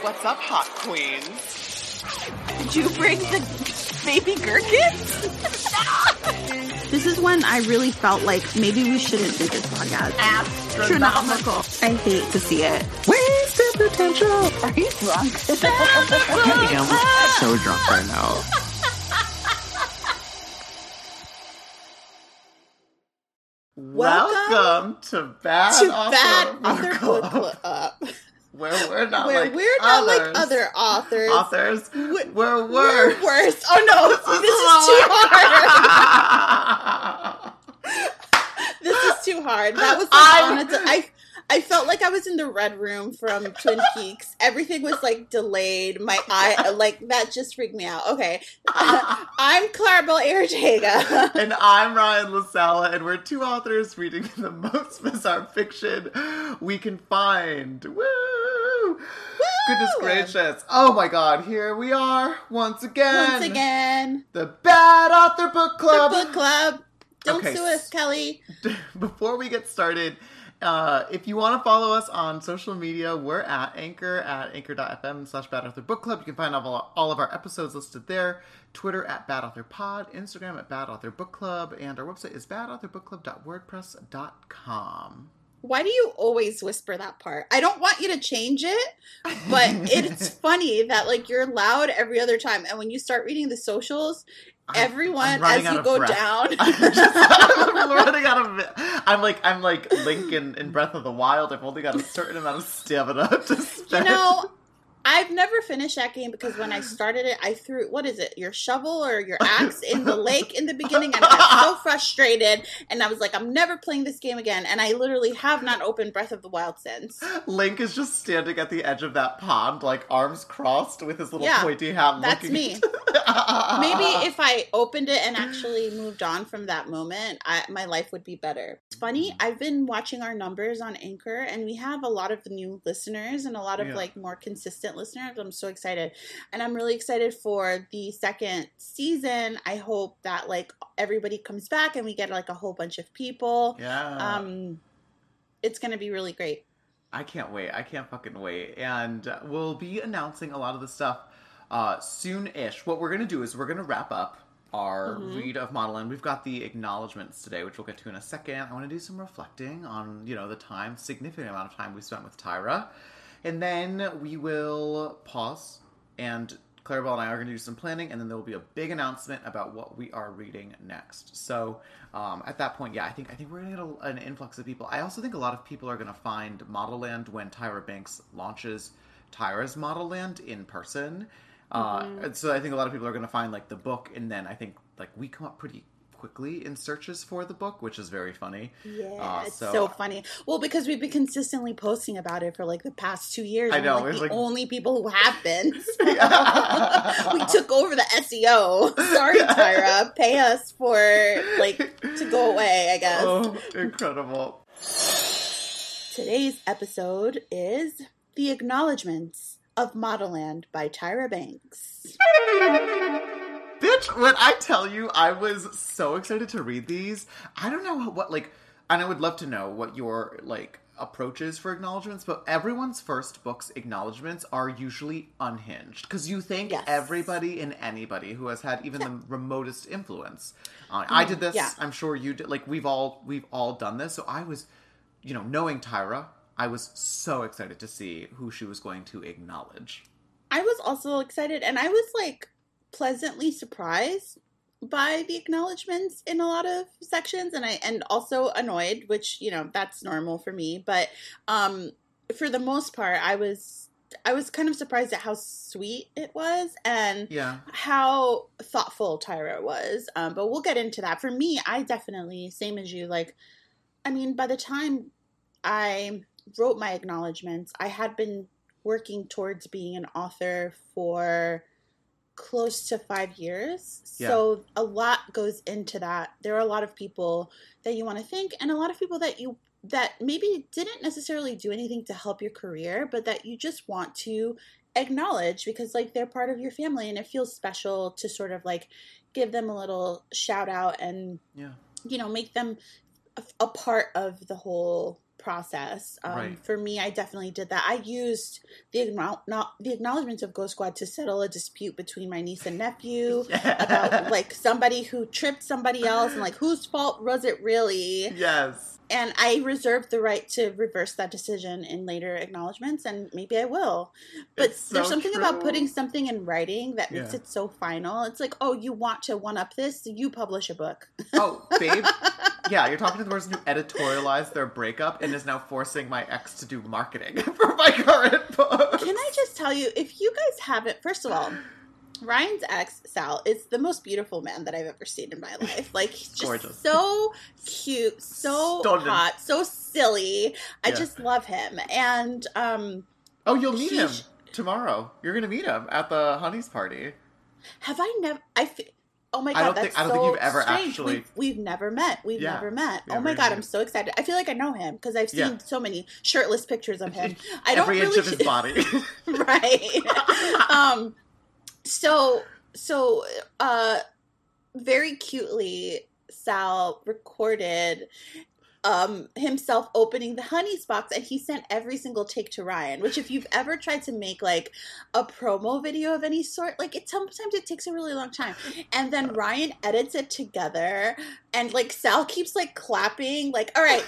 What's up, hot queens? Did you bring the baby gherkins? this is when I really felt like maybe we shouldn't do this podcast. Astronomical. I hate to see it. Wasted potential. Are you drunk? I am so drunk right now. Welcome Welcome to Bad to Author Bad Book Author Club, Book Club, where we're not where like we're not others. like other authors. authors. We- We're We're worse. worse. Oh no, this is too hard. This is too hard. That was like on a I I felt like I was in the red room from Twin Peaks. Everything was like delayed. My eye like that just freaked me out. Okay. I'm Claribel Ortega. and I'm Ryan LaSala, and we're two authors reading the most bizarre fiction we can find. Woo! Goodness gracious. Oh my god, here we are once again. Once again, The Bad Author Book the Club. book club. Don't Okay, sue us, Kelly. Before we get started, uh, if you want to follow us on social media, we're at Anchor at anchor.fm slash Bad Author Book Club. You can find all, all of our episodes listed there. Twitter at Bad Author Pod, Instagram at Bad Author Book Club, and our website is badauthorbookclub.wordpress.com. Why do you always whisper that part? I don't want you to change it, but it's funny that like you're loud every other time, and when you start reading the socials, everyone as you go breath. down. I'm, just, I'm running out of. I'm like I'm like Link in, in Breath of the Wild. I've only got a certain amount of stamina to spend. you know, I've never finished that game because when I started it, I threw what is it, your shovel or your axe in the lake in the beginning, and I got so frustrated, and I was like, I'm never playing this game again, and I literally have not opened Breath of the Wild since. Link is just standing at the edge of that pond, like arms crossed, with his little Yeah, pointy hat. that's me. Maybe if I opened it and actually moved on from that moment, I, my life would be better. It's funny. Mm. I've been watching our numbers on Anchor, and we have a lot of new listeners and a lot of Yeah. like more consistent listeners. I'm so excited, and I'm really excited for the second season. I hope that like everybody comes back and we get like a whole bunch of people. yeah, Um, it's gonna be really great. I can't wait. I can't fucking wait. And we'll be announcing a lot of the stuff uh, soon-ish. What we're gonna do is we're gonna wrap up our Mhm. read of Modelland. We've got the acknowledgments today, which we'll get to in a second. I want to do some reflecting on you know the time, significant amount of time we spent with Tyra, and then we will pause and. Claribel and I are going to do some planning, and then there will be a big announcement about what we are reading next. So, um, at that point, yeah, I think I think we're going to get a, an influx of people. I also think a lot of people are going to find Model Land when Tyra Banks launches Tyra's Model Land in person. Uh, and so I think a lot of people are going to find like the book, and then I think like we come up pretty quickly in searches for the book, which is very funny. Yeah, Uh, it's so- so, funny. Well, because we've been consistently posting about it for like the past two years. I know, we're, like, the like- only people who have been. So we took over the SEO. Sorry, Tyra. Pay us for like to go away. I guess. Oh, incredible! Today's episode is the acknowledgments of Modelland by Tyra Banks. Bitch, when I tell you I was so excited to read these, I don't know what like and I would love to know what your like approaches for acknowledgments, but everyone's first book's acknowledgments are usually unhinged because you thank Yes. everybody and anybody who has had even the remotest influence. Uh, I did this. yeah. I'm sure you did. Like we've all we've all done this. So I was, you know, knowing Tyra, I was so excited to see who she was going to acknowledge. I was also excited and I was like pleasantly surprised by the acknowledgments in a lot of sections and I and also annoyed, which, you know, that's normal for me, but um for the most part I was I was kind of surprised at how sweet it was and Yeah. how thoughtful Tyra was. Um, but we'll get into that. For me, I definitely, same as you, like, I mean, by the time I wrote my acknowledgments, I had been working towards being an author for close to five years. So a lot goes into that. There are a lot of people that you want to thank, and a lot of people that you that maybe didn't necessarily do anything to help your career, but that you just want to acknowledge because like they're part of your family and it feels special to sort of like give them a little shout out and Yeah. you know make them a part of the whole process. Um, Right. For me, I definitely did that. I used the not, the acknowledgments of Ghost Squad to settle a dispute between my niece and nephew about like somebody who tripped somebody else and like whose fault was it really? yes. And I reserved the right to reverse that decision in later acknowledgments, and maybe I will. But It's there's so something about putting something in writing that makes Yeah. it so final. It's like, oh, you want to one up this? You publish a book. Oh, babe. yeah, you're talking to the person who editorialized their breakup and is now forcing my ex to do marketing for my current book. Can I just tell you, if you guys haven't, first of all, Ryan's ex, Sal, is the most beautiful man that I've ever seen in my life. Like, just Gorgeous. so cute, so Stunning. hot, so silly. I Yeah. just love him. And, um, Oh, you'll meet him sh- tomorrow. You're gonna meet him at the Honeys party. have I never, I feel, Oh my god, I don't that's think- I don't so think you've ever strange. actually- We've, we've never met. We've Yeah, never met. oh my god, met. I'm so excited. I feel like I know him because I've seen Yeah. so many shirtless pictures of him. I don't Every really inch of his body. right. um, so so uh, very cutely, Sal recorded um himself opening the Honeys box and he sent every single take to Ryan which if you've ever tried to make like a promo video of any sort like it sometimes it takes a really long time. And then Ryan edits it together and like Sal keeps like clapping like all right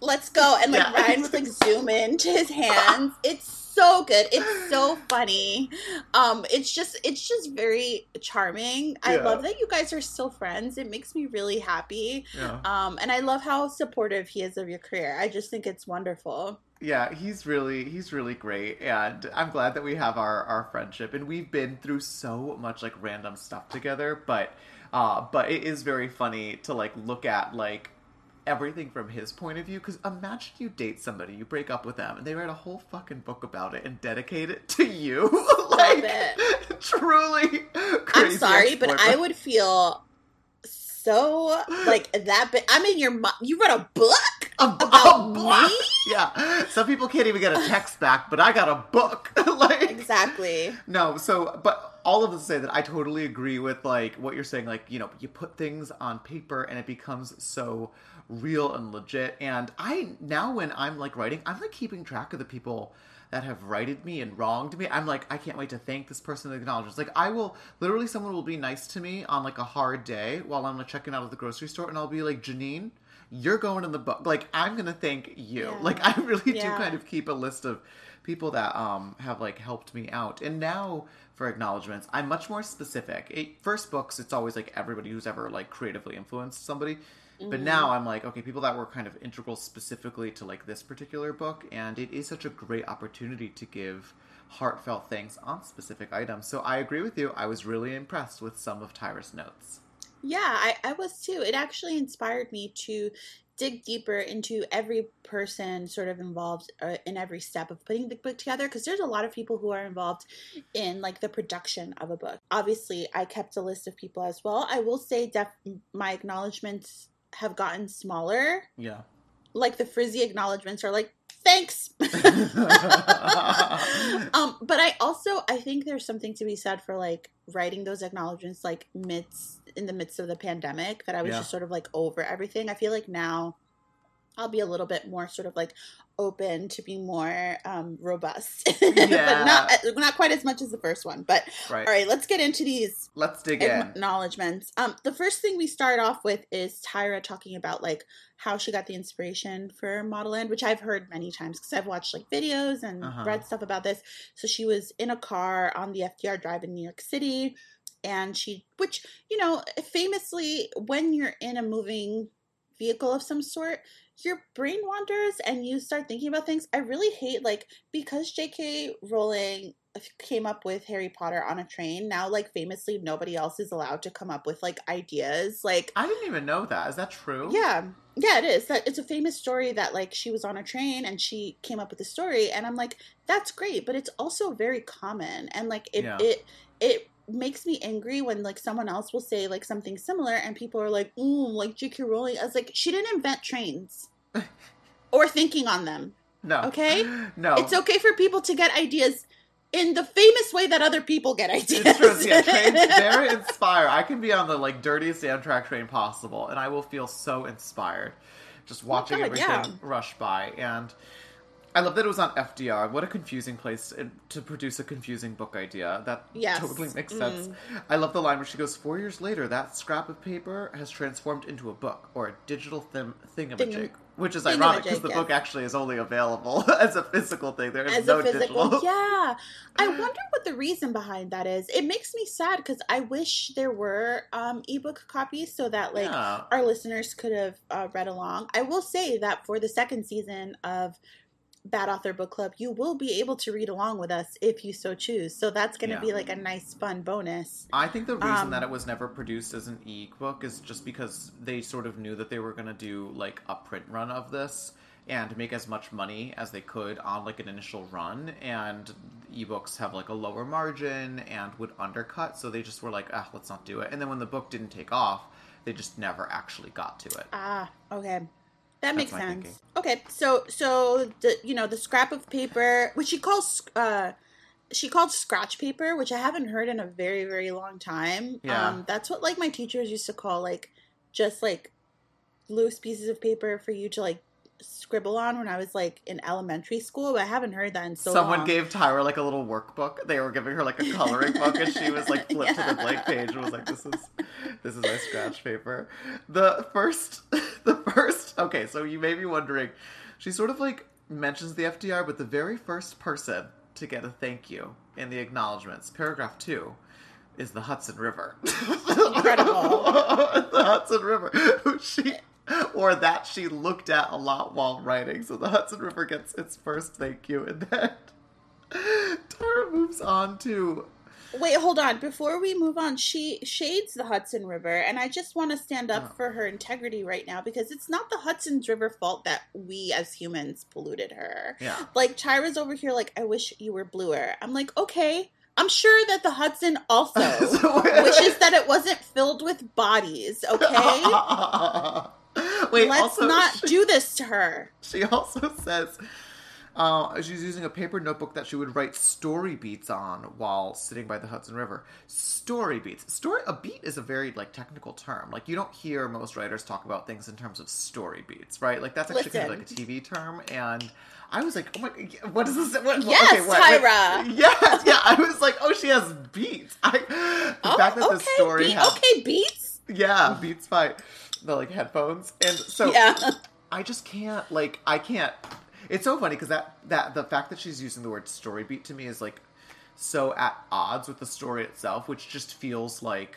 let's go and like Yeah. Ryan would like zoom in to his hands it's so good it's so funny um it's just it's just very charming i Yeah. love that you guys are still friends it makes me really happy yeah. um and i love how supportive he is of your career i just think it's wonderful yeah, he's really he's really great, and I'm glad that we have our our friendship, and we've been through so much like random stuff together. But uh, but it is very funny to like look at like everything from his point of view. Because imagine you date somebody, you break up with them, and they write a whole fucking book about it and dedicate it to you. like it. truly, i'm sorry but i would feel so like that but i'm in your mo- you wrote a book A, about a book. me? Yeah, some people can't even get a text back, but I got a book. like exactly no, so but all of this to say that I totally agree with like what you're saying. Like you know, you put things on paper and it becomes so real and legit. And I now when I'm like writing, I'm like keeping track of the people that have righted me and wronged me. I'm like, I can't wait to thank this person that acknowledges. Like I will literally someone will be nice to me on like a hard day while I'm like checking out of the grocery store and I'll be like, Janine, you're going in the book. Like I'm gonna thank you. Yeah. Like I really Yeah. do kind of keep a list of people that um have like helped me out. And now for acknowledgments, I'm much more specific. It, first books, it's always like everybody who's ever like creatively influenced somebody. But Mhm. now I'm like, okay, people that were kind of integral specifically to like this particular book, and it is such a great opportunity to give heartfelt thanks on specific items. So I agree with you. I was really impressed with some of Tyra's notes. Yeah, I, I was too. It actually inspired me to dig deeper into every person sort of involved uh, in every step of putting the book together because there's a lot of people who are involved in like the production of a book. Obviously, I kept a list of people as well. I will say def- my acknowledgments have gotten smaller. Yeah. Like the frizzy acknowledgments are like thanks. um but i also i think there's something to be said for like writing those acknowledgments like midst in the midst of the pandemic that i was Yeah. just sort of like over everything i feel like now i'll be a little bit more sort of like open to be more um robust but not uh, not quite as much as the first one but right. all right let's get into these Let's dig in. acknowledgments. Um, the first thing we start off with is Tyra talking about like how she got the inspiration for Modelland, which I've heard many times because I've watched like videos and Uh-huh. read stuff about this. So she was in a car on the FDR Drive in New York City, and she, which you know, famously, when you're in a moving vehicle of some sort. Your brain wanders and you start thinking about things. I really hate like because J.K. Rowling came up with Harry Potter on a train. Now, like famously, nobody else is allowed to come up with like ideas. Like, I didn't even know that. Is that true? yeah, yeah, it is. That it's a famous story that like she was on a train and she came up with the story, and I'm like, that's great, but it's also very common, and like it Yeah. it it makes me angry when like someone else will say like something similar and people are like, ooh, like J.K. Rowling. I was like, she didn't invent trains or thinking on them. No. Okay? No. It's okay for people to get ideas in the famous way that other people get ideas. It's true. Yeah, trains very inspire. I can be on the like dirtiest Amtrak train possible, and I will feel so inspired just oh watching God, everything yeah. rush by. And I love that it was on FDR. What a confusing place to- produce a confusing book idea. That Yes. totally makes sense. I love the line where she goes, Four years later, that scrap of paper has transformed into a book or a digital thim- thingamajig. Thingam- which is ironic because the book actually is only available as a physical thing. There is as no a physical digital. yeah i wonder what the reason behind that is it makes me sad because i wish there were um ebook copies so that like Yeah. our listeners could have uh, read along i will say that for the second season of bad author book club you will be able to read along with us if you so choose. So that's going to Yeah. be like a nice fun bonus. I think the reason Um, that it was never produced as an e-book is just because they sort of knew that they were going to do like a print run of this and make as much money as they could on like an initial run. And ebooks have like a lower margin and would undercut. So they just were like ah let's not do it. And then when the book didn't take off they just never actually got to it. Ah, okay. That makes sense. thinking. Okay, so so the you know the scrap of paper, which she calls uh she called scratch paper, which I haven't heard in a very very long time. Yeah. Um that's what like my teachers used to call like just like loose pieces of paper for you to like scribble on when I was like in elementary school, but I haven't heard that in so Someone long. gave Tyra like a little workbook. They were giving her like a coloring book, and she was like flipped to the blank page and was like, "This is this is my scratch paper." The first, the first. Okay, so you may be wondering, she sort of like mentions the FDR, but the very first person to get a thank you in the acknowledgments, paragraph two, is the Hudson River. Incredible. the Hudson River, she or that she looked at a lot while writing. So the Hudson River gets its first thank you, and then Tyra moves on to Wait, hold on. Before we move on, she shades the Hudson River, and I just want to stand up Oh. for her integrity right now because it's not the Hudson's River fault that we as humans polluted her. yeah. Like Tyra's over here, like I wish you were bluer. I'm like, okay, I'm sure that the Hudson also wishes that it wasn't filled with bodies. Okay, Wait, let's also, not she, do this to her. she also says uh, she's using a paper notebook that she would write story beats on while sitting by the Hudson River. Story beats. Story a beat is a very like technical term. Like you don't hear most writers talk about things in terms of story beats, right? Like that's actually kind of like a TV term. And I was like, oh my, what is this? What, Yes, okay, what- Tyra. Yes, yeah. I was like, oh, she has beats. I, the Oh, fact that okay, this story Be- has okay, beats. yeah, Beats by the like headphones, and so yeah, I just can't like I can't. It's so funny because that that the fact that she's using the word story beat to me is like so at odds with the story itself, which just feels like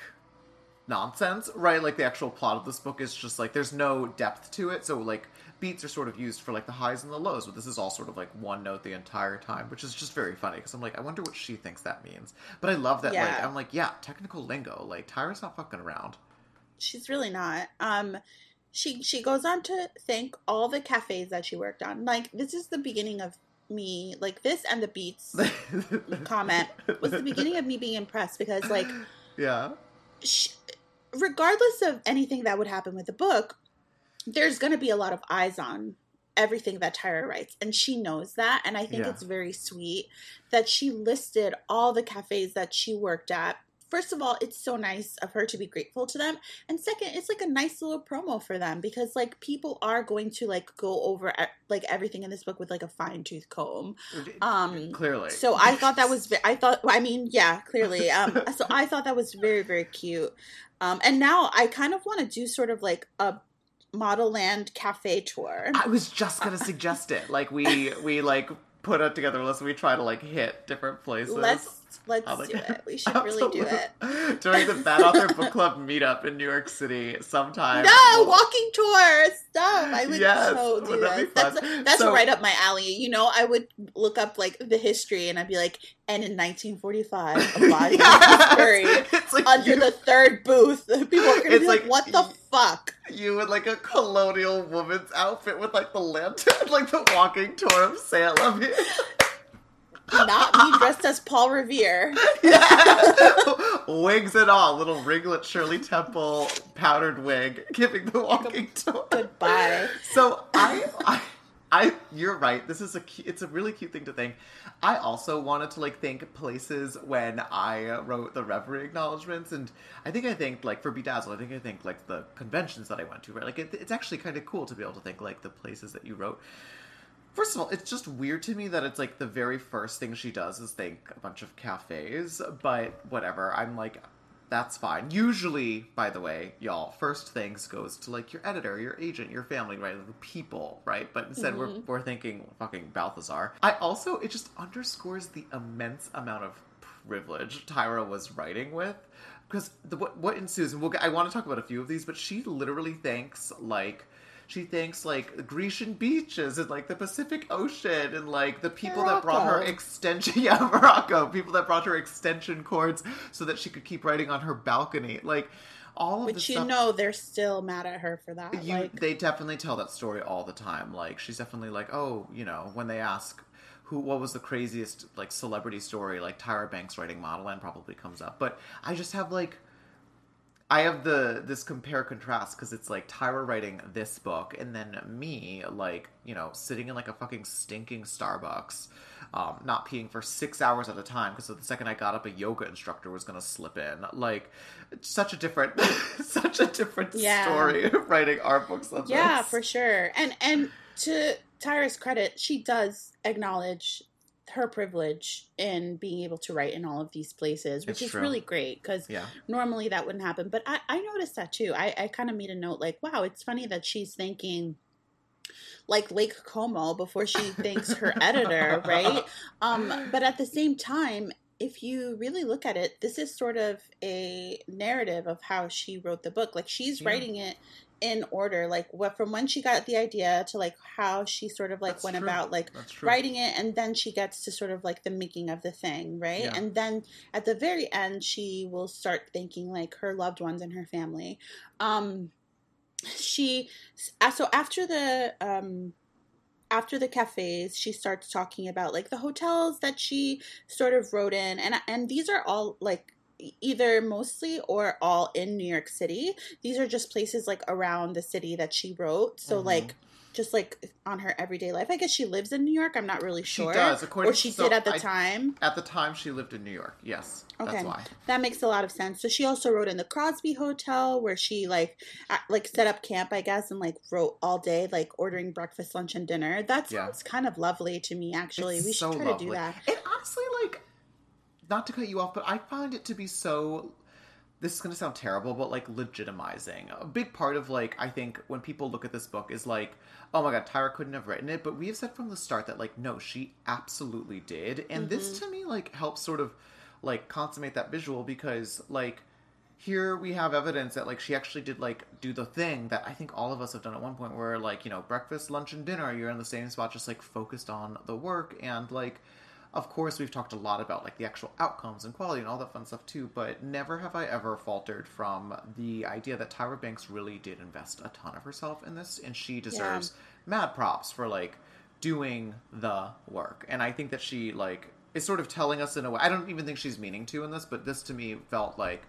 nonsense, right? Like the actual plot of this book is just like there's no depth to it, so like beats are sort of used for like the highs and the lows, but this is all sort of like one note the entire time, which is just very funny because I'm like I wonder what she thinks that means, but I love that like I'm like yeah, technical lingo, like Tyra's not fucking around. She's really not. Um, she she goes on to thank all the cafes that she worked on. Like this is the beginning of me, like this and the beats comment was the beginning of me being impressed because like Yeah. sh regardless of anything that would happen with the book, there's going to be a lot of eyes on everything that Tyra writes, and she knows that. And I think Yeah. it's very sweet that she listed all the cafes that she worked at. First of all, it's so nice of her to be grateful to them, and second, it's like a nice little promo for them because like people are going to like go over like everything in this book with like a fine tooth comb. Um, Clearly. So I thought that was, I thought, I mean, yeah, clearly. Um, so I thought that was very, very cute. Um, and now I kind of want to do sort of like a Model Land cafe tour. I was just gonna suggest it. Like we we like put it together a list and we try to like hit different places. Let's let's they- do it. We should really do it. During the Bad Author Book Club meetup in New York City sometime. No, we'll- walking tour. Stop. I would Yes, so do that. That's, that's So- right up my alley. You know, I would look up like the history and I'd be like, and in 1945, a body Yes! was buried It's like under you, the third booth. People are going to It's be like, like- what the fuck? you in like a colonial woman's outfit with like the lantern, like the walking tour of Salem. Not be dressed as Paul Revere. Yeah. Wigs and all, little ringlet Shirley Temple powdered wig, giving the walking tour. Goodbye. So I, I I you're right. This is a cu- it's a really cute thing to think. I also wanted to like think places when I wrote the Reverie acknowledgments, and I think I think like for Bedazzle, I think I think like the conventions that I went to, right? Like it, it's actually kind of cool to be able to think like the places that you wrote. First of all, it's just weird to me that it's like the very first thing she does is thank a bunch of cafes, but whatever. I'm like, that's fine. Usually, by the way, y'all, first things goes to like your editor, your agent, your family, right? The people, right? But instead, we're, mm-hmm. we're thinking fucking Balthazar. I also, it just underscores the immense amount of privilege Tyra was writing with. Because the, what, what ensues, and we'll get, I want to talk about a few of these, but she literally thanks like she thanks like Grecian beaches and like the Pacific Ocean and like the people that brought her extension yeah Morocco people that brought her extension cords so that she could keep writing on her balcony like all of Which you stuff know they're still mad at her for that. you, like, they definitely tell that story all the time like she's definitely like oh you know when they ask who what was the craziest like celebrity story like Tyra Banks writing Modelland probably comes up but I just have like I have the this compare contrast because it's like Tyra writing this book and then me like you know sitting in like a fucking stinking Starbucks, um, not peeing for six hours at a time because the second I got up a yoga instructor was gonna slip in like such a different such a different Yeah. story writing our books yeah, this. for sure. And and to Tyra's credit, she does acknowledge her privilege in being able to write in all of these places, which It's is true. really great because yeah normally that wouldn't happen. But I, I noticed that too. I, I kind of made a note like, wow, it's funny that she's thinking like Lake Como before she thanks her editor, right? Um, but at the same time, if you really look at it, this is sort of a narrative of how she wrote the book. Like she's Yeah. writing it in order, like what from when she got the idea to like how she sort of like That's went true. about like writing it and then she gets to sort of like the making of the thing right Yeah. and then at the very end she will start thanking like her loved ones and her family um she so after the um after the cafes she starts talking about like the hotels that she sort of wrote in and and these are all like either mostly or all in New York City. These are just places like around the city that she wrote. So Mhm. like just like on her everyday life. I guess she lives in New York. I'm not really sure. She does, according- or she so did at the I- time. at the time she lived in New York yes Okay. that's why That makes a lot of sense. So she also wrote in the Crosby Hotel where she like a- like set up camp, I guess, and like wrote all day, like ordering breakfast, lunch, and dinner. That Yeah. sounds kind of lovely to me. Actually, It's we should so try to do that. And honestly, like, not to cut you off, but I find it to be so. This is going to sound terrible, but like legitimizing. A big part of like I think when people look at this book is like, oh my god, Tyra couldn't have written it, but we have said from the start that like no, she absolutely did, and this Mm-hmm. to me like helps sort of like consummate that visual because like here we have evidence that like she actually did like do the thing that I think all of us have done at one point where like you know breakfast, lunch, and dinner you're in the same spot just like focused on the work and like of course we've talked a lot about like the actual outcomes and quality and all that fun stuff too but never have I ever faltered from the idea that Tyra Banks really did invest a ton of herself in this and she deserves mad props for like doing the work and I think that she like is sort of telling us in a way I don't even think she's meaning to in this but this to me felt like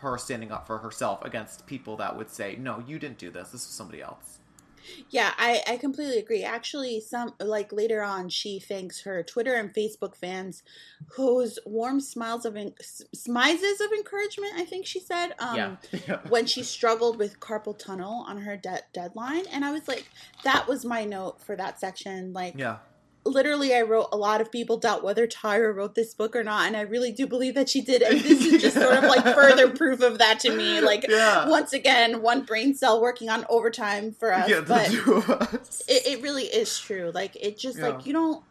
her standing up for herself against people that would say, "No, you didn't do this. This was somebody else." Yeah, I, I completely agree. Actually, some like later on, she thanks her Twitter and Facebook fans, whose warm smiles of en- smizes of encouragement. I think she said. Um, yeah. when she struggled with carpal tunnel on her de- deadline, and I was like, that was my note for that section. Like, yeah. Literally, I wrote a lot of people doubt whether Tyra wrote this book or not, and I really do believe that she did. And this is just sort of like further proof of that to me. Like, Yeah. once again, one brain cell working on overtime for us, yeah, the but two of us. it, it really is true like it just Yeah. like you don't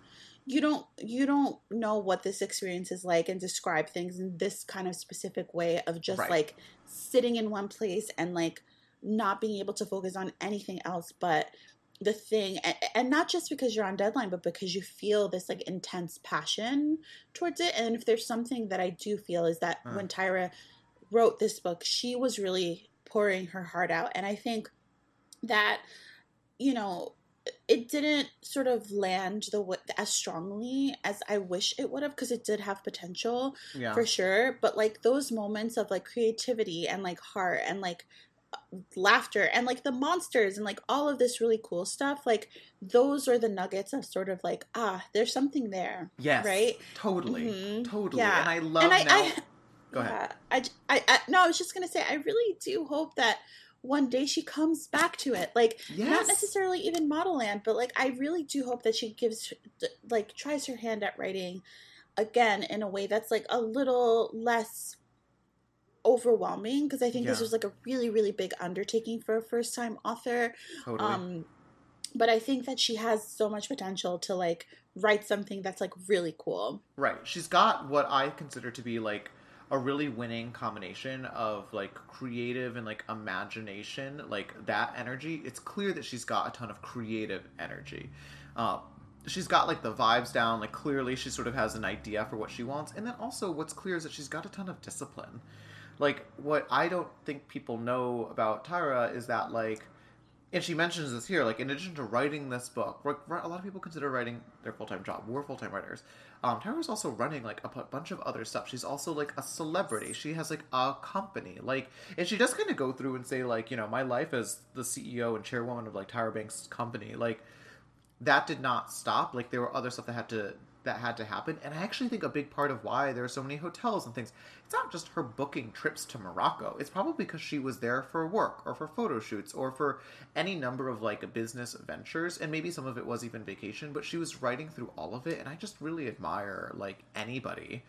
you don't you don't know what this experience is like and describe things in this kind of specific way of just Right. like sitting in one place and like not being able to focus on anything else but the thing and, not just because you're on deadline but because you feel this like intense passion towards it and if there's something that i do feel is that Uh. when tyra wrote this book she was really pouring her heart out and i think that you know it didn't sort of land the as strongly as I wish it would have because it did have potential yeah. for sure. But like those moments of like creativity and like heart and like laughter and like the monsters and like all of this really cool stuff like those are the nuggets of sort of like ah there's something there Yes. right Totally. Mhm. Totally. Yeah. And I love and I, now. I Go ahead. yeah, I, I, I no i was just gonna say i really do hope that one day she comes back to it like Yes. not necessarily even model land but like i really do hope that she gives like tries her hand at writing again in a way that's like a little less overwhelming because i think this was like a really really big undertaking for a first time author Totally. um but i think that she has so much potential to like write something that's like really cool Right. She's got what I consider to be like a really winning combination of like creative and like imagination, like that energy. It's clear that she's got a ton of creative energy. Um, she's got like the vibes down. Like clearly, she sort of has an idea for what she wants, and then also what's clear is that she's got a ton of discipline. Like what I don't think people know about Tyra is that like and she mentions this here, like in addition to writing this book, a lot of people consider writing their full time job. We're full time writers. Um, Tyra's also running like a bunch of other stuff. She's also like a celebrity. She has like a company, like, and she does kind of go through and say like, you know, my life as the CEO and chairwoman of like Tyra Banks' company, like that did not stop. Like there were other stuff that had to that had to happen, and I actually think a big part of why there are so many hotels and things. It's not just her booking trips to Morocco. It's probably because she was there for work or for photo shoots or for any number of like business ventures, and maybe some of it was even vacation. But she was writing through all of it, and I just really admire like anybody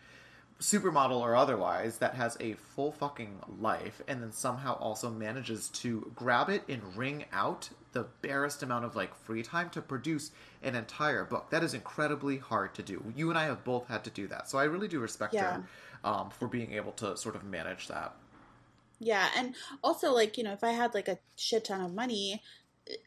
supermodel or otherwise that has a full fucking life and then somehow also manages to grab it and wring out the barest amount of like free time to produce an entire book. That is incredibly hard to do. You and i have both had to do that. So i really do respect Yeah. her um, for being able to sort of manage that. Yeah, and also like, you know, if I had like a shit ton of money,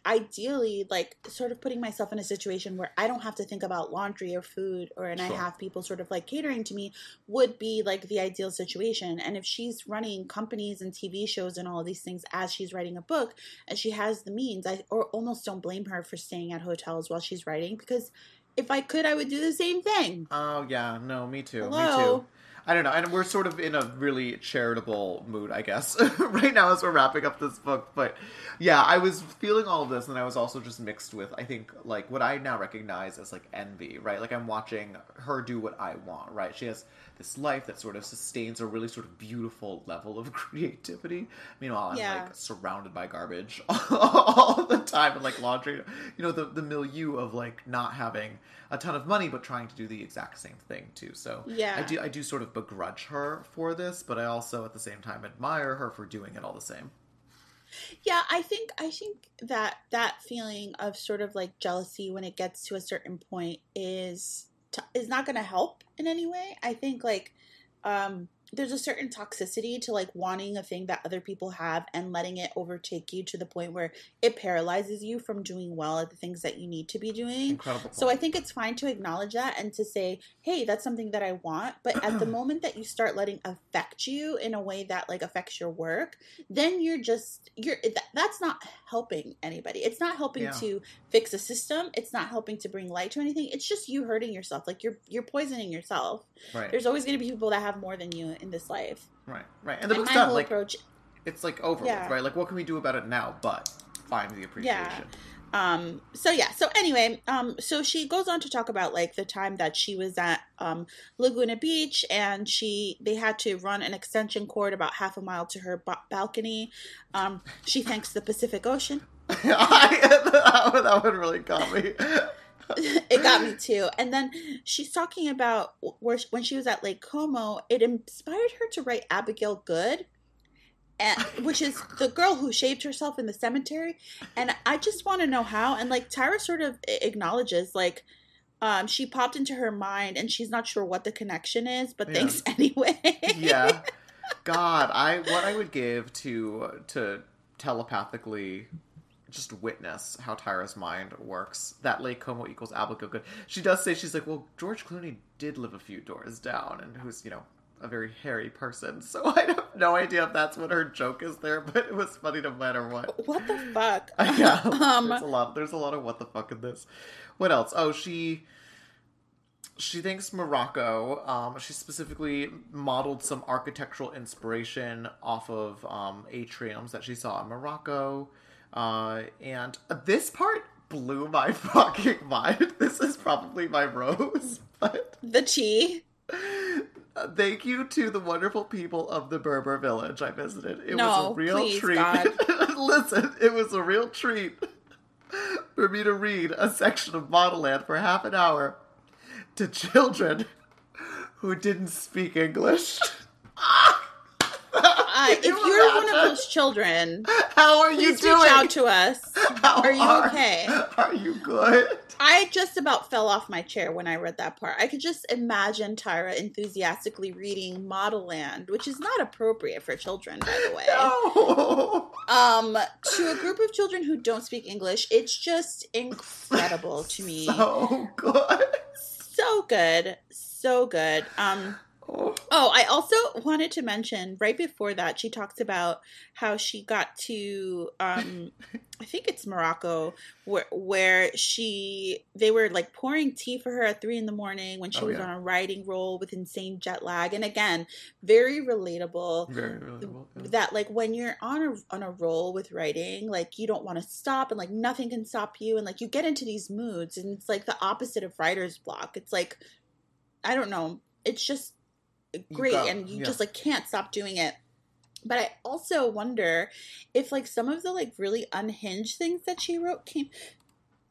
ideally like sort of putting myself in a situation where I don't have to think about laundry or food or and I have people sort of like catering to me would be like the ideal situation. And if she's running companies and TV shows and all of these things as she's writing a book and she has the means, I or almost don't blame her for staying at hotels while she's writing because if I could I would do the same thing. oh yeah no me too me Hello? too I don't know, and we're sort of in a really charitable mood, I guess, right now as we're wrapping up this book. But yeah, I was feeling all of this, and I was also just mixed with, I think, like what I now recognize as like envy, right? Like I'm watching her do what I want, right? She has this life that sort of sustains a really sort of beautiful level of creativity. Meanwhile, I'm Yeah. like surrounded by garbage all the time, and like laundry, you know, the the milieu of like not having a ton of money but trying to do the exact same thing too. So Yeah. I do I do sort of begrudge her for this, but I also at the same time admire her for doing it all the same. Yeah, I think I think that that feeling of sort of like jealousy when it gets to a certain point is is not going to help in any way. I think like um there's a certain toxicity to like wanting a thing that other people have and letting it overtake you to the point where it paralyzes you from doing well at the things that you need to be doing. Incredible. So I think it's fine to acknowledge that and to say, "Hey, that's something that I want." But at the moment that you start letting affect you in a way that like affects your work, then you're just you're that, that's not helping anybody. It's not helping Yeah. to fix a system. It's not helping to bring light to anything. It's just you hurting yourself. Like you're you're poisoning yourself. right, There's always going to be people that have more than you in this life. right, right. And the And book's my done. whole Like approach it's like over Yeah. with, right? Like what can we do about it now? But find the appreciation. um so yeah so anyway um so she goes on to talk about like the time that she was at um laguna beach and she they had to run an extension cord about half a mile to her ba- balcony um she thanks the pacific ocean I, that, one, that one really got me. it got me too. And then she's talking about where when she was at lake como it inspired her to write abigail good and, which is the girl who shaved herself in the cemetery. And i just want to know how. And like tyra sort of acknowledges like um she popped into her mind and she's not sure what the connection is but Yeah. thanks anyway. Yeah. God, I what I would give to to telepathically just witness how Tyra's mind works. That Lake Como equals Abigail Good. She does say she's like, well, George Clooney did live a few doors down, and who's you know a very hairy person. So I have no idea if that's what her joke is there, but it was funny no matter what. what the fuck yeah, um there's a lot. There's a lot of what the fuck in this. What else? Oh, she she thinks Morocco. Um, she specifically modeled some architectural inspiration off of um, atriums that she saw in Morocco. Uh, and this part blew my fucking mind. This is probably my rose, but The tea. uh, thank you to the wonderful people of the Berber village I visited. It was a real please, treat. Listen, it was a real treat for me to read a section of Model Land for half an hour to children who didn't speak English. Uh, if you're one of those children, How are you doing? reach out to us. How Are you are- okay? Are you good? I just about fell off my chair when I read that part. I could just imagine Tyra enthusiastically reading Model Land, which is not appropriate for children, by the way. No. Um, to a group of children who don't speak English, it's just incredible to me. So good. so good, so good. Um, Oh. oh, I also wanted to mention right before that she talks about how she got to um, I think it's Morocco where where she they were like pouring tea for her at three in the morning when she Oh, was yeah. on a riding roll with insane jet lag, and again, very relatable Very relatable. yeah. that like when you're on a on a roll with writing like you don't want to stop and like nothing can stop you and like you get into these moods and it's like the opposite of writer's block it's like i don't know it's just great go, and you yeah. just like can't stop doing it but i also wonder if like some of the like really unhinged things that she wrote came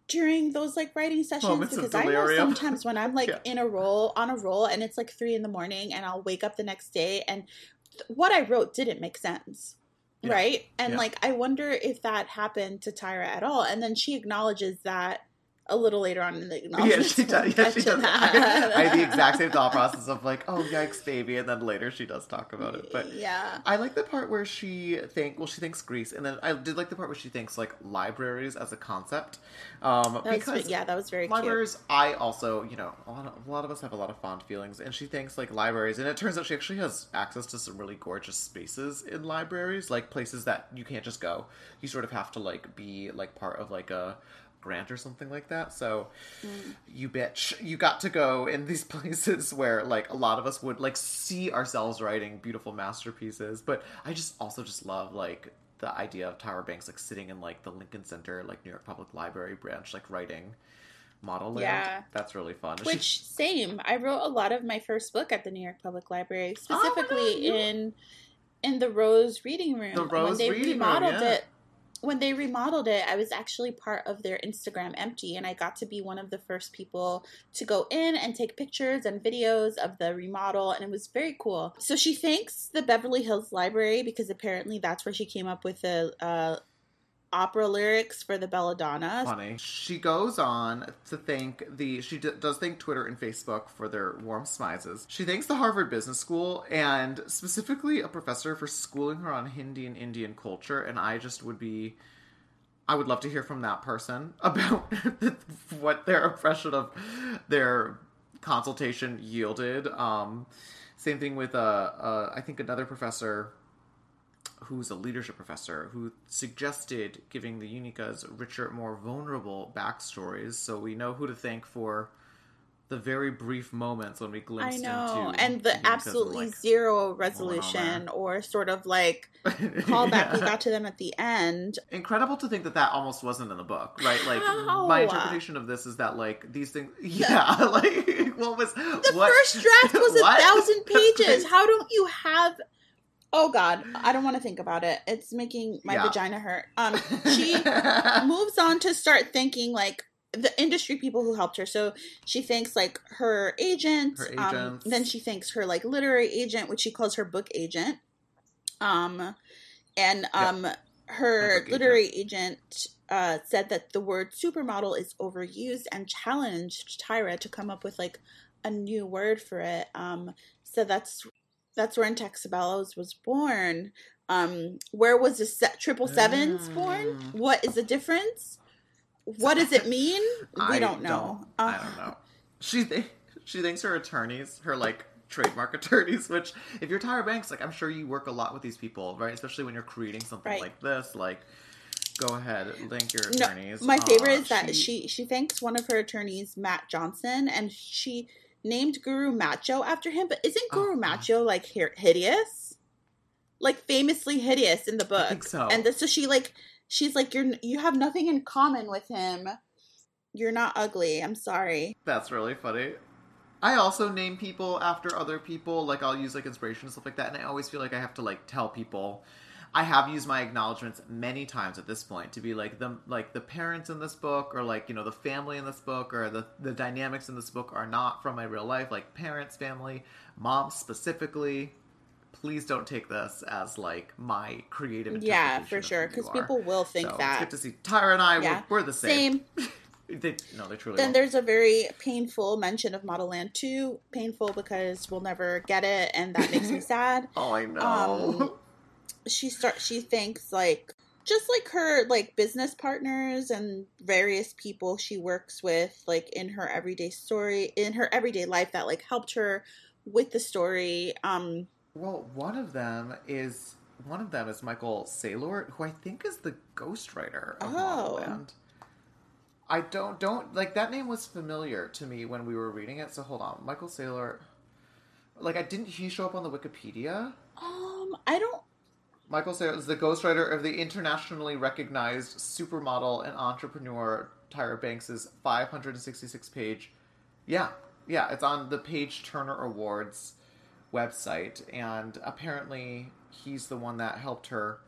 during those like writing sessions Moments because i know sometimes when i'm like Yeah. in a roll on a roll and it's like three in the morning and i'll wake up the next day and th- what i wrote didn't make sense Yeah. right and Yeah. like i wonder if that happened to tyra at all and then she acknowledges that a little later on in the Yeah, acknowledgments. she does. Yeah, she does. I, I had the exact same thought process of like, oh yikes, baby, and then later she does talk about it. But yeah I like the part where she think well, she thinks Greece, and then I did like the part where she thinks like libraries as a concept, um, that was, because yeah that was very cute libraries. I also, you know, a lot, of, a lot of us have a lot of fond feelings, and she thinks like libraries, and it turns out she actually has access to some really gorgeous spaces in libraries, like places that you can't just go. You sort of have to like be like part of like a grant or something like that. So Mm. you bitch, you got to go in these places where like a lot of us would like see ourselves writing beautiful masterpieces. But I just also just love like the idea of Tyra Banks like sitting in like the Lincoln Center, like New York Public Library branch, like writing model land. Yeah. That's really fun. She- Which same. I wrote a lot of my first book at the New York Public Library, Oh specifically you- in in the Rose Reading Room. The Rose when they Reading Room, remodeled yeah. it. When they remodeled it, I was actually part of their Instagram empty, and I got to be one of the first people to go in and take pictures and videos of the remodel, and it was very cool. So she thanks the Beverly Hills Library because apparently that's where she came up with the uh, opera lyrics for the Belladonna. funny. She goes on to thank the she d- does thank Twitter and Facebook for their warm smizes. She thanks the Harvard Business School and specifically a professor for schooling her on Hindi and Indian culture. And I just would be, I would love to hear from that person about what their impression of their consultation yielded. Um, same thing with uh, uh, I think another professor who's a leadership professor, who suggested giving the Unicas richer, more vulnerable backstories, so we know who to thank for the very brief moments when we I glimpsed know, into and the absolutely like, zero resolution or sort of like callback we got to them at the end. Incredible to think that that almost wasn't in the book, right? Like How? my interpretation of this is that like these things, yeah, like what was The what- first draft was a thousand pages. How don't you have? Oh God, I don't want to think about it. It's making my Yeah. vagina hurt. Um, she moves on to start thinking like the industry people who helped her. So she thanks like her agent. Her Um, then she thanks her like literary agent, which she calls her book agent. Um, and um, Her her literary agent uh, said that the word supermodel is overused and challenged Tyra to come up with like a new word for it. Um, so that's that's where Intoxibellas was born. Um, where was the se- triple sevens born? Mm. What is the difference? What does it mean? We I don't know. I Uh, don't know. She th- she thinks her attorneys, her like trademark attorneys, which if you're Tyra Banks, like I'm sure you work a lot with these people, right? Especially when you're creating something Right. like this. Like, go ahead, link your No, attorneys. My Uh, favorite is that she she thanks one of her attorneys, Matt Johnson, and she named Guru Macho after him, but isn't Guru Oh, Macho like hideous? Like famously hideous in the book. think so. And this, so she like she's like you're you have nothing in common with him. You're not ugly. I'm sorry. That's really funny. I also name people after other people. Like I'll use like inspiration and stuff like that, and I always feel like I have to like tell people. I have used my acknowledgments many times at this point to be like the like the parents in this book, or like you know the family in this book, or the the dynamics in this book are not from my real life. Like parents, family, mom specifically. Please don't take this as like my creative. Yeah, for sure. Because people will think So that. It's good to see Tyra and I. Yeah. We're, we're the same. Same. They, no, they truly. Then will. there's a very painful mention of Model Land 2. Painful because we'll never get it, and that makes me sad. Oh, I know. Um, She start. She thinks like just like her like business partners and various people she works with, like in her everyday story, in her everyday life that like helped her with the story. Um, Well, one of them is one of them is Michael Saylor, who I think is the ghostwriter of Oh. Modelland. I don't don't like that name was familiar to me when we were reading it. So hold on, Michael Saylor. Like I didn't he show up on the Wikipedia? um, I don't. Michael Saylor is the ghostwriter of the internationally recognized supermodel and entrepreneur Tyra Banks's 566 page. Yeah, yeah, it's on the Page Turner Awards website, and apparently he's the one that helped her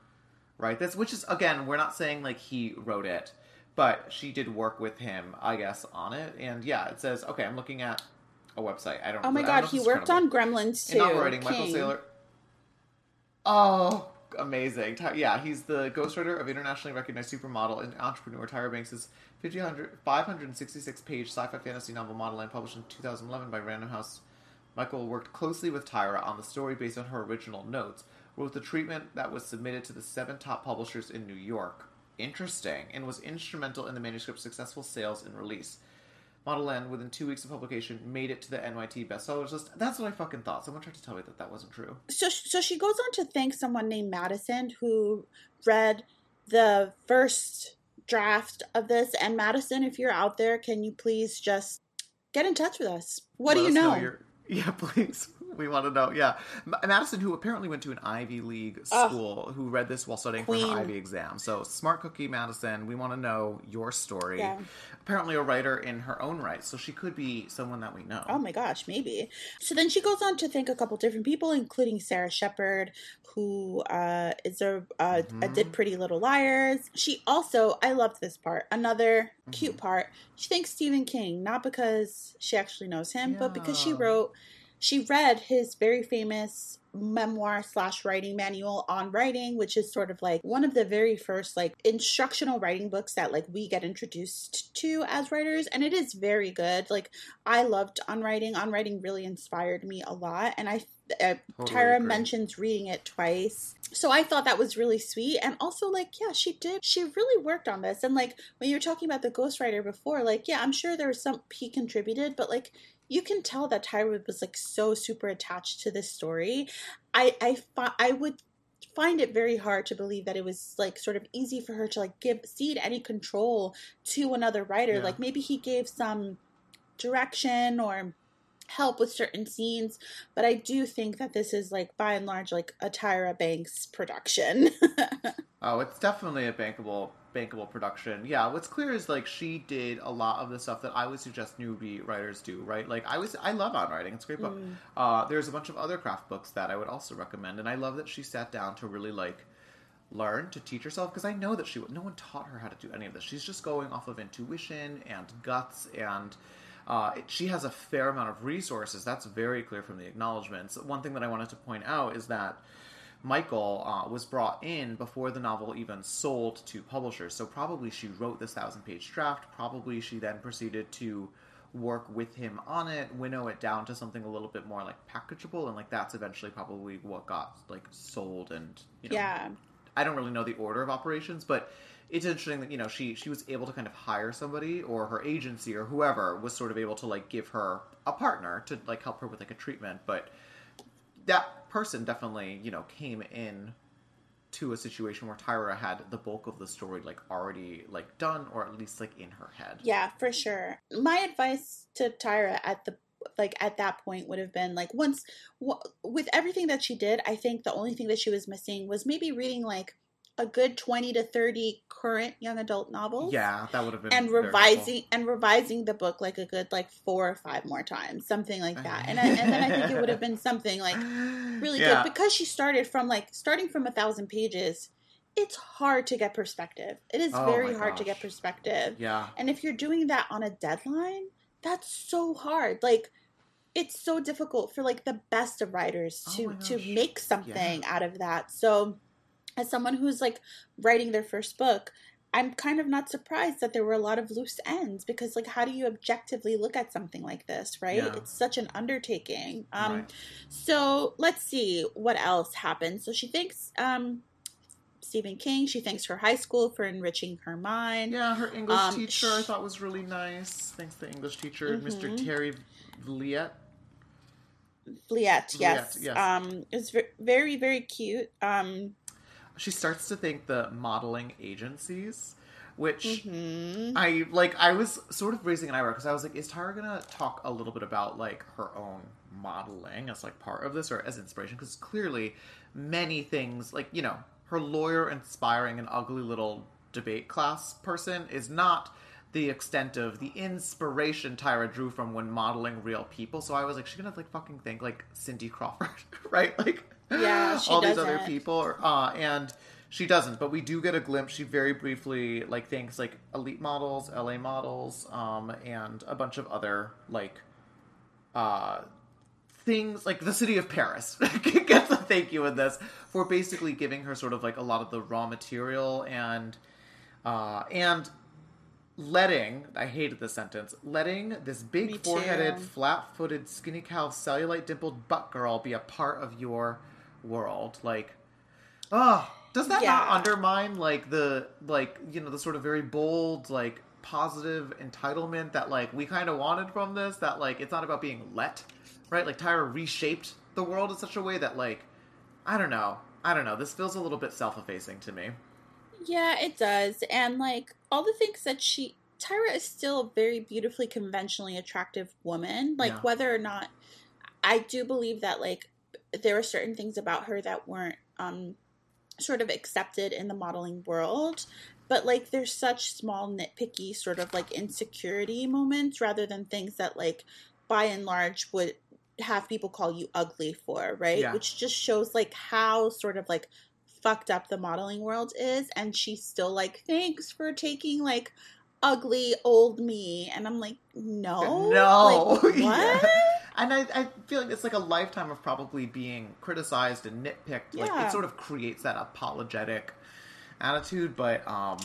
write this. Which is again, we're not saying like he wrote it, but she did work with him, I guess, on it. And yeah, it says okay. I'm looking at a website. I don't. Oh my I god, he worked on Gremlins too. In novel-writing, Michael King. Saylor. Oh, amazing! Yeah, he's the ghostwriter of internationally recognized supermodel and entrepreneur Tyra Banks' 566 page sci fi fantasy novel Modelland, published in 2011 by Random House. Michael worked closely with Tyra on the story based on her original notes, wrote the treatment that was submitted to the seven top publishers in New York. Interesting, and was instrumental in the manuscript's successful sales and release. Modelland, within two weeks of publication, made it to the NYT bestsellers list. That's what I fucking thought. Someone tried to tell me that that wasn't true. so so she goes on to thank someone named Madison who read the first draft of this. And Madison, if you're out there, can you please just get in touch with us? What do you know? your- Yeah, please. We want to know. Yeah, Madison, who apparently went to an Ivy League school, who read this while studying for Queen. her Ivy exam. So smart cookie, Madison. We want to know your story. Yeah. Apparently, a writer in her own right, so she could be someone that we know. Oh my gosh, maybe. So then she goes on to thank a couple different people, including Sara Shepard, who uh, is a, uh, a Mhm. did Pretty Little Liars. She also, I loved this part. Another cute Mhm. part. She thanks Stephen King not because she actually knows him, but because she wrote, she read his very famous memoir slash writing manual on writing which is sort of like one of the very first like instructional writing books that like we get introduced to as writers and it is very good like I loved On Writing. On Writing really inspired me a lot, and I uh, Totally Tyra agree. mentions reading it twice, so I thought that was really sweet. And also, like, yeah, she did. She really worked on this, and like when you were talking about the ghostwriter before, like, yeah, I'm sure there was some he contributed, but like you can tell that Tyra was like so super attached to this story. I I fi- I would find it very hard to believe that it was like sort of easy for her to like give cede any control to another writer. Yeah. Like maybe he gave some direction or help with certain scenes, but I do think that this is like by and large like a Tyra Banks production. Oh, it's definitely a bankable bankable production. Yeah, what's clear is like she did a lot of the stuff that I would suggest newbie writers do, right? Like I was I love on writing. It's a great book. Mm. Uh, there's a bunch of other craft books that I would also recommend, and I love that she sat down to really like learn to teach herself because I know that she no one taught her how to do any of this. She's just going off of intuition and guts and. Uh, it- she has a fair amount of resources. That's very clear from the acknowledgments. One thing that I wanted to point out is that Michael uh, was brought in before the novel even sold to publishers. So probably she wrote this thousand page draft. Probably she then proceeded to work with him on it, winnow it down to something a little bit more like packageable, and like that's eventually probably what got like sold. And you know, yeah. I don't really know the order of operations, but it's interesting that you know she she was able to kind of hire somebody or her agency or whoever was sort of able to like give her a partner to like help her with like a treatment, but that person definitely you know came in to a situation where Tyra had the bulk of the story like already like done or at least like in her head. Yeah, for sure. My advice to Tyra at the like at that point would have been like once w- with everything that she did i think the only thing that she was missing was maybe reading like a good 20 to 30 current young adult novels Yeah, that would have been and revising and revising the book like a good like four or five more times something like that. And, I, and then i think it would have been something like really Yeah. good because she started from like starting from a thousand pages it's hard to get perspective. It is Oh very hard to get perspective. Yeah. and if you're doing that on a deadline that's so hard. Like it's so difficult for like the best of writers Oh to my to make something out of that. So as someone who's like writing their first book i'm kind of not surprised that there were a lot of loose ends because like how do you objectively look at something like this right Yeah. it's such an undertaking um Right. so let's see what else happened. So she thanks um, Stephen King. She thanks her high school for enriching her mind. Yeah, her English Um, teacher I thought was really nice. Thanks the English teacher, Mr. Mhm. Terry Vliet. Vliet, yes. Vliet, yes. Um, it's ve- very, very cute. Um, She starts to thank the modeling agencies, which mhm. I like. I was sort of raising an eyebrow because I was like, "Is Tyra gonna talk a little bit about like her own modeling as like part of this or as inspiration?" Because clearly, many things like you know, her lawyer inspiring an ugly little debate class person is not the extent of the inspiration Tyra drew from when modeling real people. So I was like, she's gonna like fucking think like Cindy Crawford, right? Like Yeah, she all these other people, uh, and she doesn't. But we do get a glimpse. She very briefly like thanks like elite models, LA models, um, and a bunch of other like uh things like the city of Paris gets a thank you in this for basically giving her sort of like a lot of the raw material and uh and letting I hated this sentence letting this big foreheaded, too. flat footed, skinny cow, cellulite dimpled butt girl be a part of your world. Like oh does that not undermine like the like you know the sort of very bold like positive entitlement that like we kind of wanted from this that like it's not about being let right like tyra reshaped the world in such a way that like i don't know i don't know this feels a little bit self-effacing to me Yeah, it does. And like all the things that she Tyra is still a very beautifully conventionally attractive woman. Like Yeah. whether or not I do believe that like there were certain things about her that weren't um sort of accepted in the modeling world. But like there's such small nitpicky sort of like insecurity moments rather than things that like by and large would have people call you ugly for, right? Yeah. Which just shows like how sort of like fucked up the modeling world is and she's still like thanks for taking like ugly old me and i'm like no No. like, what Yeah. And I, I feel like it's like a lifetime of probably being criticized and nitpicked. Like it sort of creates that apologetic attitude but um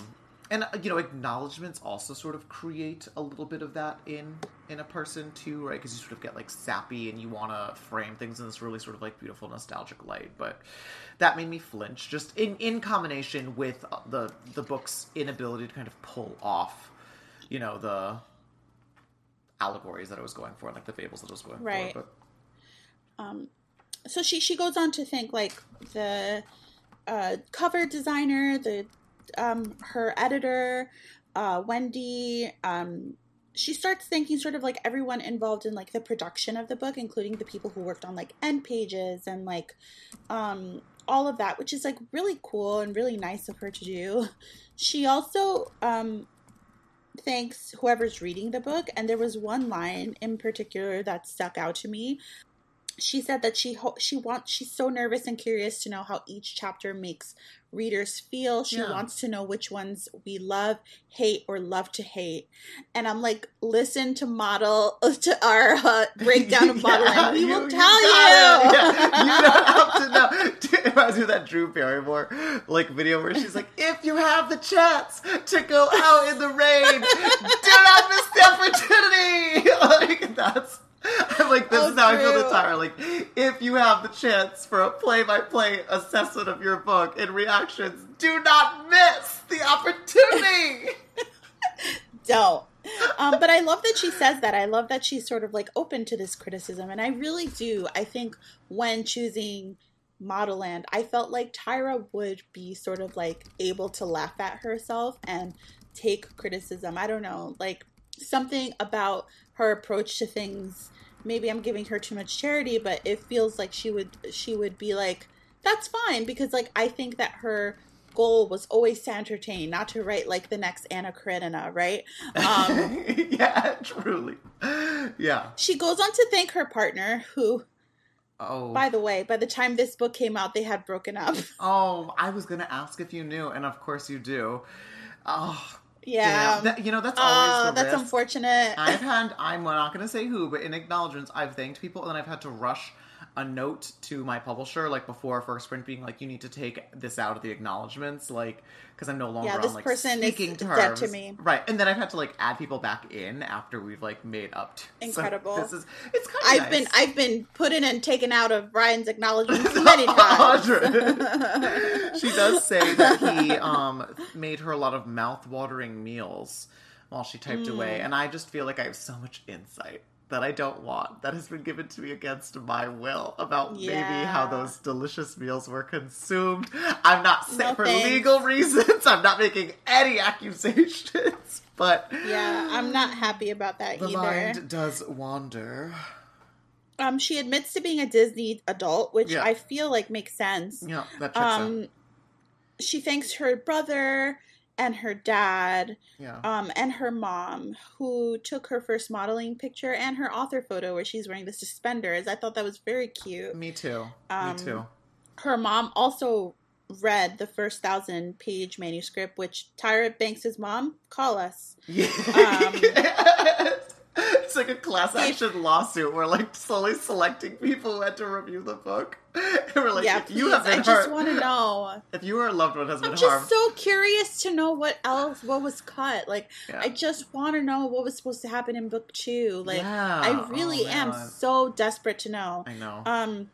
and uh, you know acknowledgments also sort of create a little bit of that in in a person too right? Because you sort of get like sappy and you want to frame things in this really sort of like beautiful nostalgic light. But that made me flinch just in in combination with uh, the the book's inability to kind of pull off you know the allegories that I was going for, like the fables that I was going Right. for. um so she she goes on to think like the uh cover designer the um her editor uh wendy um she starts thanking sort of like everyone involved in like the production of the book including the people who worked on like end pages and like um all of that which is like really cool and really nice of her to do she also um thanks whoever's reading the book. And there was one line in particular that stuck out to me she said that she ho- she wants she's so nervous and curious to know how each chapter makes readers feel. She Yeah. wants to know which ones we love, hate, or love to hate. And I'm like, listen to model to our uh, breakdown of modeling. Yeah, we will you tell got you. Yeah, you don't have to know. It reminds me of that Drew Barrymore like video where she's like, "If you have the chance to go out in the rain, do not miss the opportunity." like that's. I'm like, this Oh, is how I feel the tire. Like, if you have the chance for a play-by-play assessment of your book and reactions, do not miss the opportunity. don't. Um, but I love that she says that. I love that she's sort of like open to this criticism. And I really do. I think when choosing Modelland, I felt like Tyra would be sort of like able to laugh at herself and take criticism. I don't know, like something about her approach to things maybe I'm giving her too much charity, but it feels like she would she would be like, that's fine because like I think that her goal was always to entertain, not to write like the next Anna Karenina, right? Um, yeah, truly. Yeah. she goes on to thank her partner, who, Oh. by the way, by the time this book came out, they had broken up. Oh, I was gonna ask if you knew, and of course you do. Oh, Yeah. That- you know that's always oh, that's risk. unfortunate. I've had. I'm not gonna say who, but in acknowledgments, I've thanked people, and I've had to rush a note to my publisher like before first print, being like, "You need to take this out of the acknowledgments like because I'm no longer Yeah, this on like person is speaking terms. dead to me. right? And then I've had to like add people back in after we've like made up. To, so Incredible. this is it's kind of I've been I've been put in and taken out of Ryan's acknowledgments many times. she does say that he um, made her a lot of mouth-watering meals while she typed Hmm. away, and I just feel like I have so much insight that I don't want that has been given to me against my will about maybe how those delicious meals were consumed. I'm not saying No for legal reasons. I'm not making any accusations, but Yeah, I'm not happy about that either. the either. mind does wander. Um, she admits to being a Disney adult, which Yeah. I feel like makes sense. Yeah, that checks out. Um, she thanks her brother and her dad, Yeah. um, and her mom, who took her first modeling picture and her author photo where she's wearing the suspenders. I thought that was very cute. Me too. um, Me too. Her mom also read the first thousand page manuscript, which Tyra Banks' mom call us. Yeah. Um, it's like a class action lawsuit. We're like slowly selecting people who had to review the book. And we're like, yeah, if please, you have been I just want to know. if you or a loved one has been I'm harmed, just so curious to know what else, what was cut. Like, Yeah. I just want to know what was supposed to happen in book two. Like, Yeah. I really Oh, am so desperate to know. I know. Um,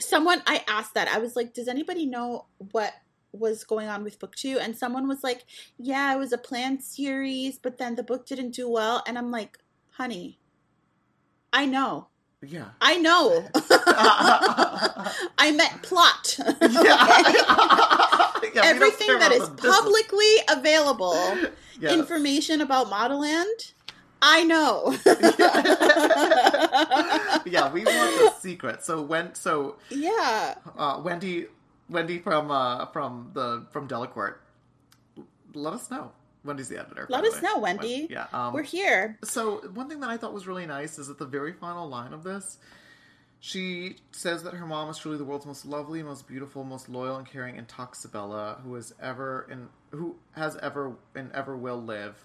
someone I asked that I was like, does anybody know what was going on with book two? And someone was like, yeah, it was a planned series, but then the book didn't do well. And I'm like, honey, I know. yeah. I know. I meant plot. yeah. don't Everything that is that about is the business. publicly available, Yeah. information about Modelland, I know. yeah, we want the secret. So when so yeah. uh, Wendy Wendy from uh, from the from Delacorte, let us know. Wendy's the editor. Let us know, Wendy. Yeah. Um, We're here. So one thing that I thought was really nice is at the very final line of this, she says that her mom is truly the world's most lovely, most beautiful, most loyal and caring Intoxibella who has ever and who has ever and ever will live.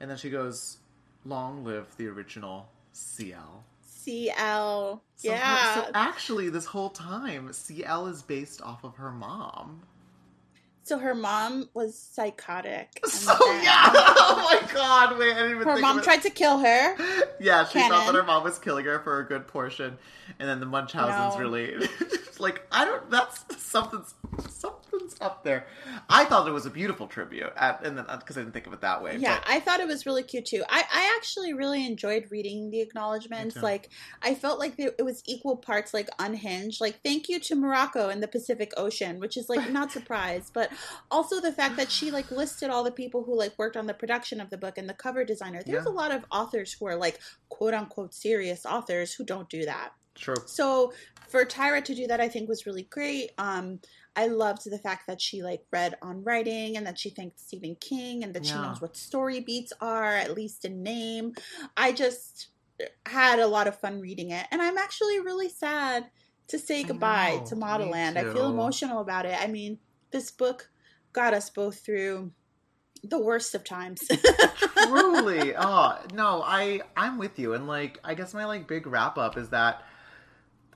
And then she goes, "Long live the original CL." CL. So her- yeah. so actually, this whole time, CL is based off of her mom. So her mom was psychotic. So then yeah. Oh my god! Wait, I didn't even. Her mom tried to kill her. Yeah, she thought that her mom was killing her for a good portion, and then the Munchausen's No. really like I don't. That's something's up there. I thought it was a beautiful tribute, at, and then because I didn't think of it that way. Yeah, but- I thought it was really cute too. I, I actually really enjoyed reading the acknowledgments. Like, I felt like it was equal parts like unhinged. Like, thank you to Morocco and the Pacific Ocean, which is like not surprised, but also the fact that she like listed all the people who like worked on the production of the book and the cover designer. There's Yeah. a lot of authors who are like quote unquote serious authors who don't do that. True. So for Tyra to do that, I think was really great. Um, I loved the fact that she like read on writing and that she thanked Stephen King and that she knows what story beats are at least in name. I just uh, had a lot of fun reading it, and I'm actually really sad to say goodbye know, to Modelland. I feel emotional about it. I mean, this book got us both through the worst of times. Truly. Oh no, I I'm with you, and like I guess my like big wrap up is that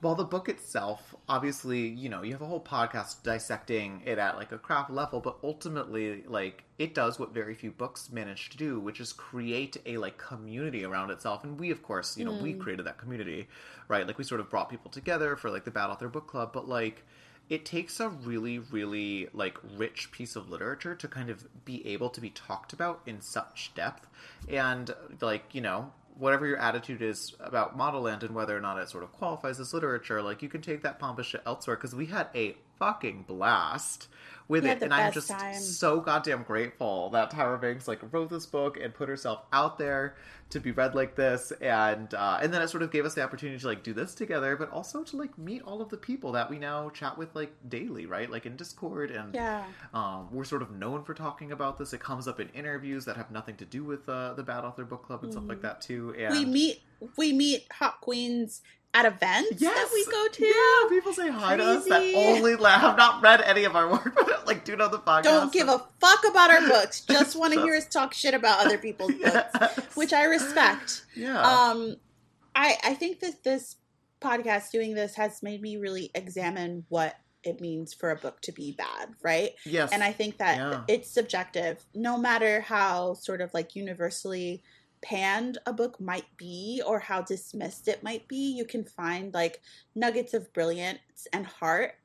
while the book itself, obviously, you know, you have a whole podcast dissecting it at like a craft level, but ultimately, like it does what very few books manage to do, which is create a like community around itself. And we, of course, you know, we Mm. created that community, right? Like we sort of brought people together for like the Bad Author Book Club, but like it takes a really really like rich piece of literature to kind of be able to be talked about in such depth and like you know whatever your attitude is about Modelland and whether or not it sort of qualifies as literature like you can take that pompous shit elsewhere because we had a fucking blast with it, and I'm just time. so goddamn grateful that Tyra Banks like wrote this book and put herself out there to be read like this, and uh, and then it sort of gave us the opportunity to like do this together, but also to like meet all of the people that we now chat with like daily, right? Like in Discord, and Yeah. um, we're sort of known for talking about this. It comes up in interviews that have nothing to do with uh, the Bad Author Book Club and stuff like that too. And Mm-hmm. We meet we meet hot queens at events that we go to. Yeah, people say hi to us that Crazy. only la- have not read any of our work, but like do know the podcast. Don't give a fuck about our books. Just want to Just- hear us talk shit about other people's books, which I respect. yeah. Um, I I think that this podcast doing this has made me really examine what it means for a book to be bad, right? yes. And I think that Yeah. it's subjective. No matter how sort of like universally panned a book might be or how dismissed it might be, you can find like nuggets of brilliance and heart.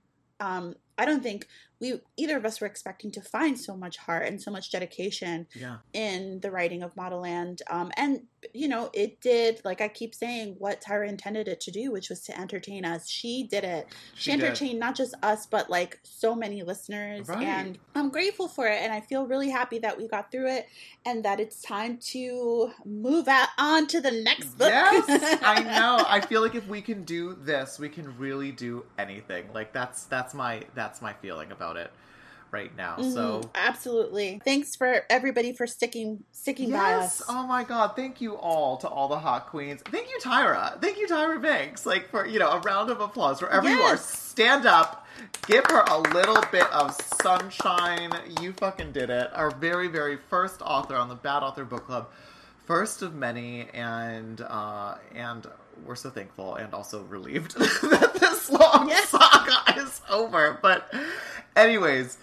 Um, I don't think we either of us were expecting to find so much heart and so much dedication yeah. in the writing of Modelland. Um, and, you know, it did, like I keep saying, what Tyra intended it to do, which was to entertain us. She did it. She, She did. entertained not just us, but like so many listeners. Right. And I'm grateful for it. And I feel really happy that we got through it and that it's time to move out on to the next book. Yes, I know. I feel like if we can do this, we can really do anything. Like that's that's my that's my feeling about it right now. So Mhm, absolutely. Thanks for everybody for sticking sticking by us. Oh my god. Thank you all to all the hot queens. Thank you, Tyra. Thank you, Tyra Banks. Like for you know, a round of applause wherever you are. Stand up. Give her a little bit of sunshine. You fucking did it. Our very, very first author on the Bad Author Book Club. First of many, and uh, and we're so thankful and also relieved that this long Yes. saga is over. But, anyways,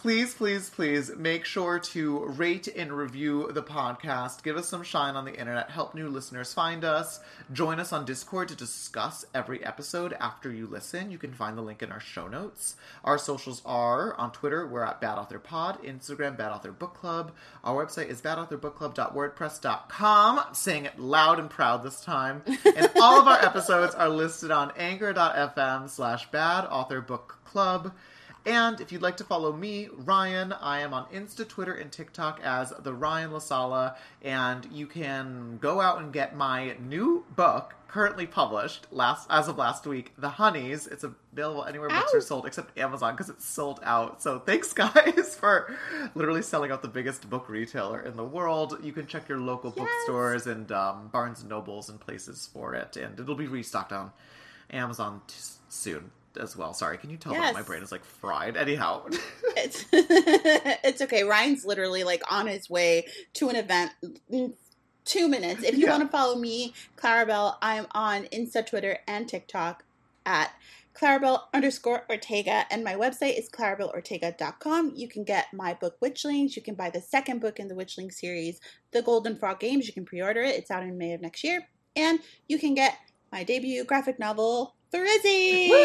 please, please, please make sure to rate and review the podcast. Give us some shine on the internet. Help new listeners find us. Join us on Discord to discuss every episode after you listen. You can find the link in our show notes. Our socials are on Twitter, we're at Bad Author Pod, Instagram, Bad Author Book Club. Our website is badauthorbookclub.wordpress.com. I'm saying it loud and proud this time. And all of our episodes are listed on anchor.fm slash bad author book club. And if you'd like to follow me, Ryan, I am on Insta, Twitter, and TikTok as the Ryan La Sala, and you can go out and get my new book, currently published last as of last week, The Honeys. It's available anywhere books Ow. are sold except Amazon because it's sold out. So thanks, guys, for literally selling out the biggest book retailer in the world. You can check your local Yes. bookstores and um, Barnes and Nobles and places for it, and it'll be restocked on Amazon t- soon as well. Sorry, can you tell that my brain is like fried? Anyhow, It's it's okay. Ryan's literally like on his way to an event in two minutes. If you Yeah. want to follow me, Claribel, I'm on Insta, Twitter, and TikTok at Claribel underscore Ortega, and my website is claribelortega.com. You can get my book Witchlings. You can buy the second book in the Witchling series, The Golden Frog Games. You can pre-order it. It's out in May of next year, and you can get my debut graphic novel, Frizzy. Woo!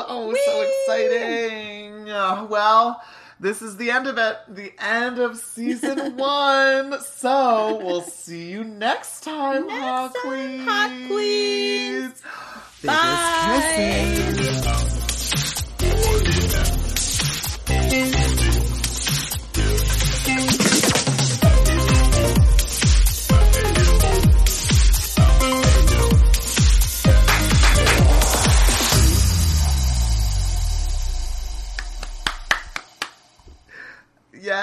Oh, so exciting! Uh, well, this is the end of it, the end of season one. So we'll see you next time, Next hot queens. hot queens. Bye.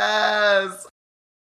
Yes.